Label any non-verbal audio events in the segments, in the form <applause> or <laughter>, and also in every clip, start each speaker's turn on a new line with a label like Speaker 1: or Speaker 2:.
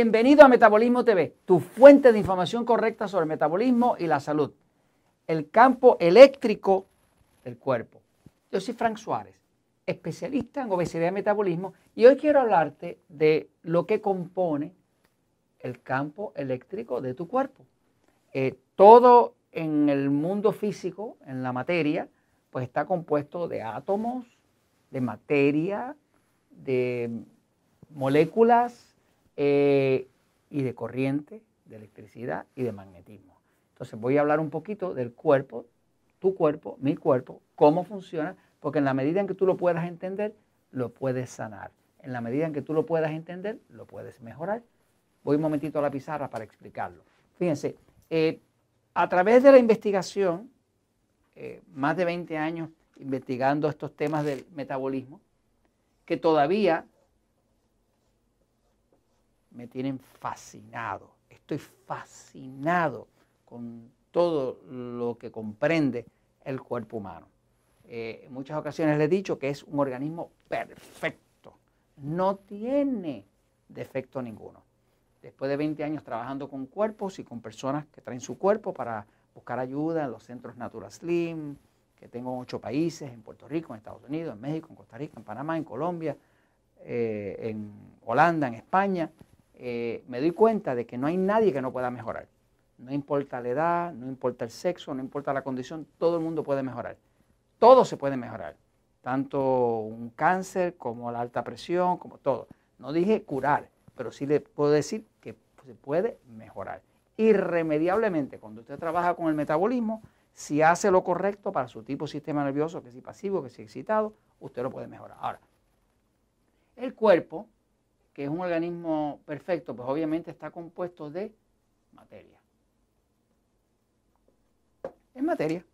Speaker 1: Bienvenido a Metabolismo TV, tu fuente de información correcta sobre metabolismo y la salud. El campo eléctrico del cuerpo. Yo soy Frank Suárez, especialista en obesidad y metabolismo, y hoy quiero hablarte de lo que compone el campo eléctrico de tu cuerpo. Eh, todo en el mundo físico, en la materia, pues está compuesto de átomos, de materia, de moléculas, eh, y de corriente, de electricidad y de magnetismo. Entonces voy a hablar un poquito del cuerpo, tu cuerpo, mi cuerpo, cómo funciona, porque en la medida en que tú lo puedas entender, lo puedes sanar. En la medida en que tú lo puedas entender, lo puedes mejorar. Voy un momentito a la pizarra para explicarlo. Fíjense, eh, a través de la investigación, eh, más de 20 años investigando estos temas del metabolismo, que todavía me tienen fascinado. Estoy fascinado con todo lo que comprende el cuerpo humano. Eh, en muchas ocasiones le he dicho que es un organismo perfecto. No tiene defecto ninguno. Después de 20 años trabajando con cuerpos y con personas que traen su cuerpo para buscar ayuda en los centros Natural Slim, que tengo en ocho países, en Puerto Rico, en Estados Unidos, en México, en Costa Rica, en Panamá, en Colombia, eh, en Holanda, en España, eh, me doy cuenta de que no hay nadie que no pueda mejorar. No importa la edad, no importa el sexo, no importa la condición, todo el mundo puede mejorar. Todo se puede mejorar, tanto un cáncer como la alta presión, como todo. No dije curar, pero sí le puedo decir que se puede mejorar. Irremediablemente, cuando usted trabaja con el metabolismo, si hace lo correcto para su tipo de sistema nervioso, que si pasivo, que si excitado, usted lo puede mejorar. Ahora, el cuerpo que es un organismo perfecto, pues obviamente está compuesto de materia. Es materia.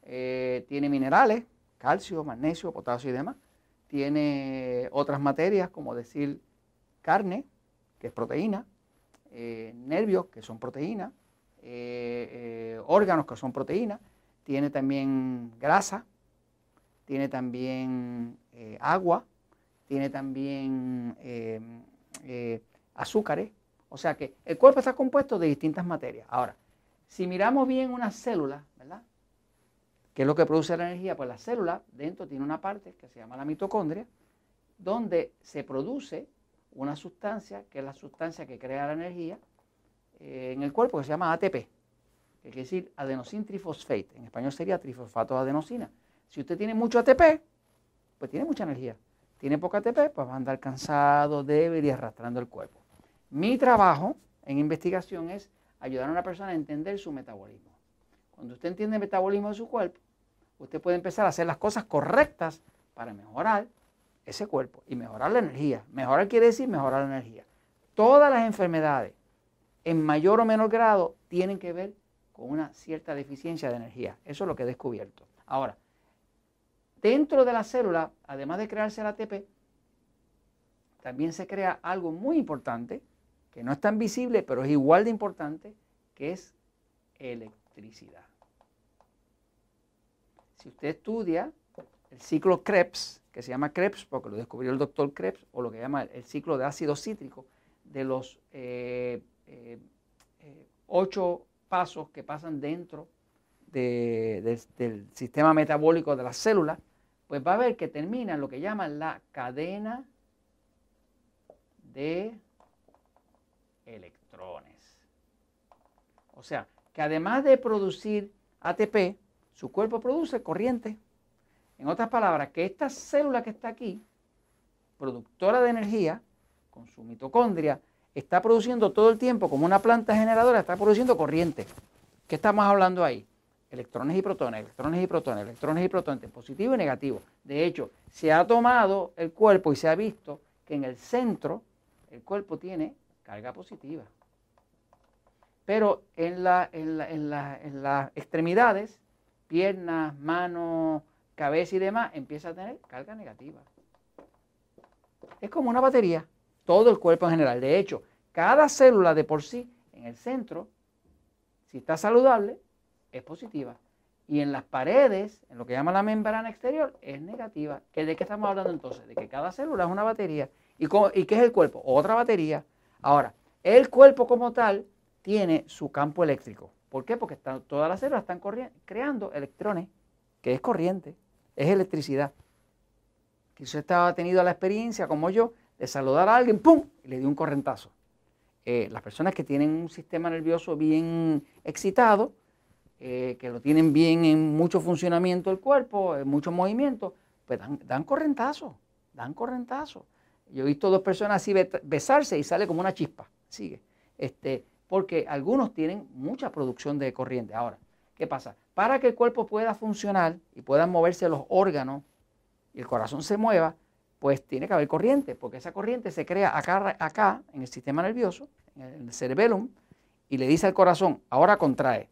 Speaker 1: Eh, tiene minerales, calcio, magnesio, potasio y demás. Tiene otras materias, como decir carne, que es proteína, eh, nervios, que son proteínas, eh, órganos, que son proteínas. Tiene también grasa, tiene también agua, tiene también eh, eh, azúcares. O sea que el cuerpo está compuesto de distintas materias. Ahora, si miramos bien una célula, ¿verdad? ¿Qué es lo que produce la energía? Pues la célula dentro tiene una parte que se llama la mitocondria, donde se produce una sustancia, que es la sustancia que crea la energía eh, en el cuerpo, que se llama ATP, que quiere decir adenosín trifosfate. En español sería trifosfato de adenosina. Si usted tiene mucho ATP, pues tiene mucha energía tiene poca ATP, pues va a andar cansado, débil y arrastrando el cuerpo. Mi trabajo en investigación es ayudar a una persona a entender su metabolismo. Cuando usted entiende el metabolismo de su cuerpo, usted puede empezar a hacer las cosas correctas para mejorar ese cuerpo y mejorar la energía. Mejorar quiere decir mejorar la energía. Todas las enfermedades, en mayor o menor grado, tienen que ver con una cierta deficiencia de energía. Eso es lo que he descubierto. Ahora, Dentro de la célula, además de crearse el ATP, también se crea algo muy importante, que no es tan visible, pero es igual de importante, que es electricidad. Si usted estudia el ciclo Krebs, que se llama Krebs porque lo descubrió el doctor Krebs, o lo que llama el ciclo de ácido cítrico, de los eh, eh, eh, ocho pasos que pasan dentro del sistema metabólico de las células, pues va a ver que termina en lo que llaman la cadena de electrones. O sea, que además de producir ATP, su cuerpo produce corriente. En otras palabras, que esta célula que está aquí, productora de energía, con su mitocondria, está produciendo todo el tiempo como una planta generadora, está produciendo corriente. ¿Qué estamos hablando ahí? Electrones y protones, electrones y protones, electrones y protones, positivo y negativo. De hecho, se ha tomado el cuerpo y se ha visto que en el centro el cuerpo tiene carga positiva. Pero en, en, las extremidades, piernas, manos, cabeza y demás, empieza a tener carga negativa. Es como una batería, todo el cuerpo en general. De hecho, cada célula de por sí, en el centro, si está saludable, es positiva. Y en las paredes, en lo que llama la membrana exterior, es negativa. ¿De qué estamos hablando entonces? De que cada célula es una batería. ¿Y, ¿Y qué es el cuerpo? Otra batería. Ahora, el cuerpo como tal tiene su campo eléctrico. ¿Por qué? Porque todas las células están creando electrones, que es corriente, es electricidad. Que usted estaba tenido la experiencia, como yo, de saludar a alguien, ¡pum! y le dio un correntazo. Eh, las personas que tienen un sistema nervioso bien excitado, eh, que lo tienen bien en mucho funcionamiento del cuerpo, en mucho movimiento, pues dan, dan correntazo, dan correntazo. Yo he visto dos personas así besarse y sale como una chispa, sigue. Este, porque algunos tienen mucha producción de corriente. Ahora, ¿qué pasa? Para que el cuerpo pueda funcionar y puedan moverse los órganos y el corazón se mueva, pues tiene que haber corriente, porque esa corriente se crea acá, acá en el sistema nervioso, en el cerebellum, y le dice al corazón, ahora contrae,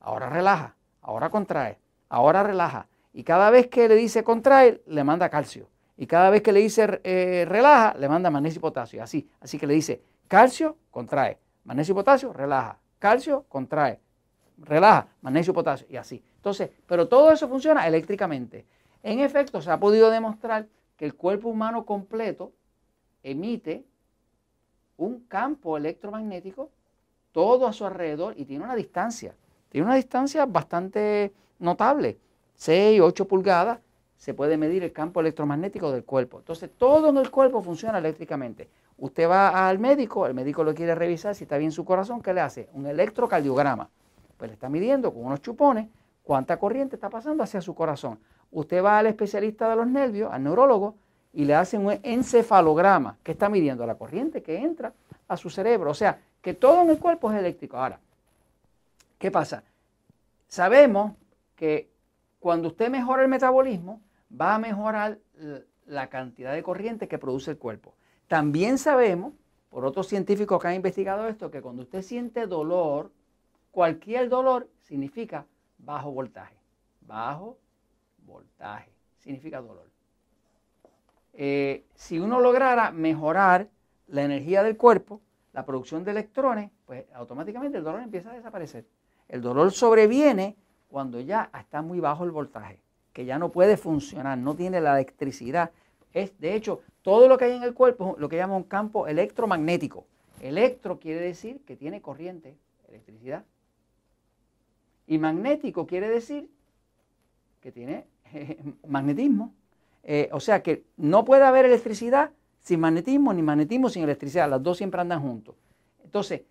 Speaker 1: ahora relaja, ahora contrae, ahora relaja. Y cada vez que le dice contrae, le manda calcio. Y cada vez que le dice eh, relaja, le manda magnesio y potasio. Así, así que le dice calcio, contrae, magnesio y potasio, relaja, calcio, contrae, relaja, magnesio y potasio, y así. Entonces, pero todo eso funciona eléctricamente. En efecto, se ha podido demostrar que el cuerpo humano completo emite un campo electromagnético todo a su alrededor y tiene una distancia. Tiene una distancia bastante notable, 6, 8 pulgadas, se puede medir el campo electromagnético del cuerpo. Entonces, todo en el cuerpo funciona eléctricamente. Usted va al médico, el médico lo quiere revisar si está bien su corazón, ¿qué le hace? Un electrocardiograma. Pues le está midiendo con unos chupones cuánta corriente está pasando hacia su corazón. Usted va al especialista de los nervios, al neurólogo, y le hace un encefalograma que está midiendo la corriente que entra a su cerebro. O sea, que todo en el cuerpo es eléctrico. Ahora, ¿qué pasa? Sabemos que cuando usted mejora el metabolismo, va a mejorar la cantidad de corriente que produce el cuerpo. También sabemos, por otros científicos que han investigado esto, que cuando usted siente dolor, cualquier dolor significa bajo voltaje. Bajo voltaje, significa dolor. Eh, si uno lograra mejorar la energía del cuerpo, la producción de electrones, pues automáticamente el dolor empieza a desaparecer. El dolor sobreviene cuando ya está muy bajo el voltaje, que ya no puede funcionar, no tiene la electricidad. Es, de hecho, todo lo que hay en el cuerpo es lo que llama un campo electromagnético. Electro quiere decir que tiene corriente, electricidad. Y magnético quiere decir que tiene <laughs> magnetismo. Eh, o sea que no puede haber electricidad sin magnetismo, ni magnetismo sin electricidad. Las dos siempre andan juntos. Entonces,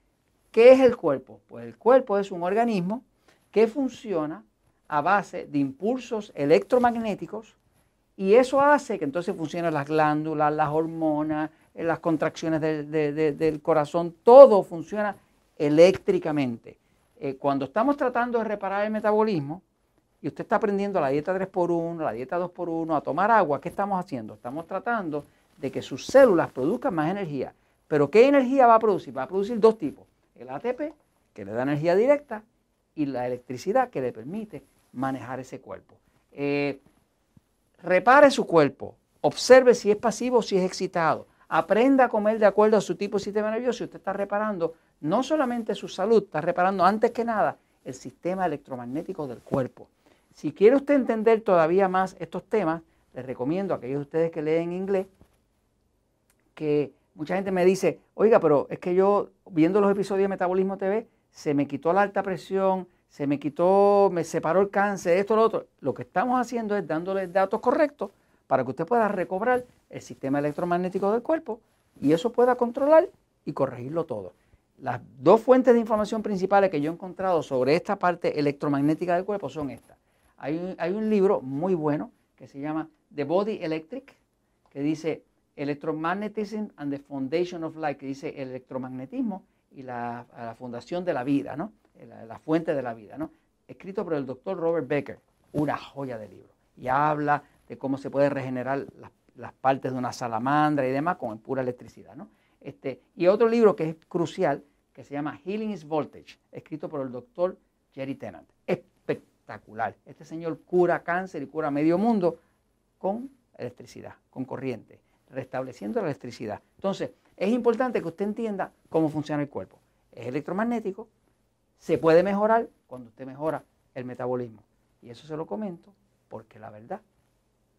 Speaker 1: ¿qué es el cuerpo? Pues el cuerpo es un organismo que funciona a base de impulsos electromagnéticos y eso hace que entonces funcionen las glándulas, las hormonas, eh, las contracciones del corazón, todo funciona eléctricamente. Eh, cuando estamos tratando de reparar el metabolismo, y usted está aprendiendo la dieta 3x1, la dieta 2x1, a tomar agua, ¿qué estamos haciendo? Estamos tratando de que sus células produzcan más energía. Pero ¿qué energía va a producir? Va a producir dos tipos. El ATP, que le da energía directa, y la electricidad que le permite manejar ese cuerpo. Eh, repare su cuerpo, observe si es pasivo o si es excitado. Aprenda a comer de acuerdo a su tipo de sistema nervioso. Y usted está reparando no solamente su salud, está reparando antes que nada el sistema electromagnético del cuerpo. Si quiere usted entender todavía más estos temas, les recomiendo a aquellos de ustedes que leen inglés que mucha gente me dice, oiga, pero es que yo viendo los episodios de Metabolismo TV, se me quitó la alta presión, se me quitó, me separó el cáncer, esto, lo otro. Lo que estamos haciendo es dándole datos correctos para que usted pueda recobrar el sistema electromagnético del cuerpo y eso pueda controlar y corregirlo todo. Las dos fuentes de información principales que yo he encontrado sobre esta parte electromagnética del cuerpo son estas. Hay un, libro muy bueno que se llama The Body Electric, que dice Electromagnetism and the Foundation of Life, que dice el electromagnetismo y la, fundación de la vida, ¿no? La, fuente de la vida, ¿no? Escrito por el doctor Robert Becker, una joya de libro. Y habla de cómo se puede regenerar las, partes de una salamandra y demás con pura electricidad, ¿no? Este, y otro libro que es crucial, que se llama Healing is Voltage, escrito por el doctor Jerry Tennant. Este señor cura cáncer y cura medio mundo con electricidad, con corriente, restableciendo la electricidad. Entonces, es importante que usted entienda cómo funciona el cuerpo. Es electromagnético, se puede mejorar cuando usted mejora el metabolismo. Y eso se lo comento porque la verdad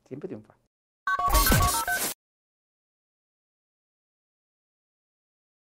Speaker 1: siempre triunfa.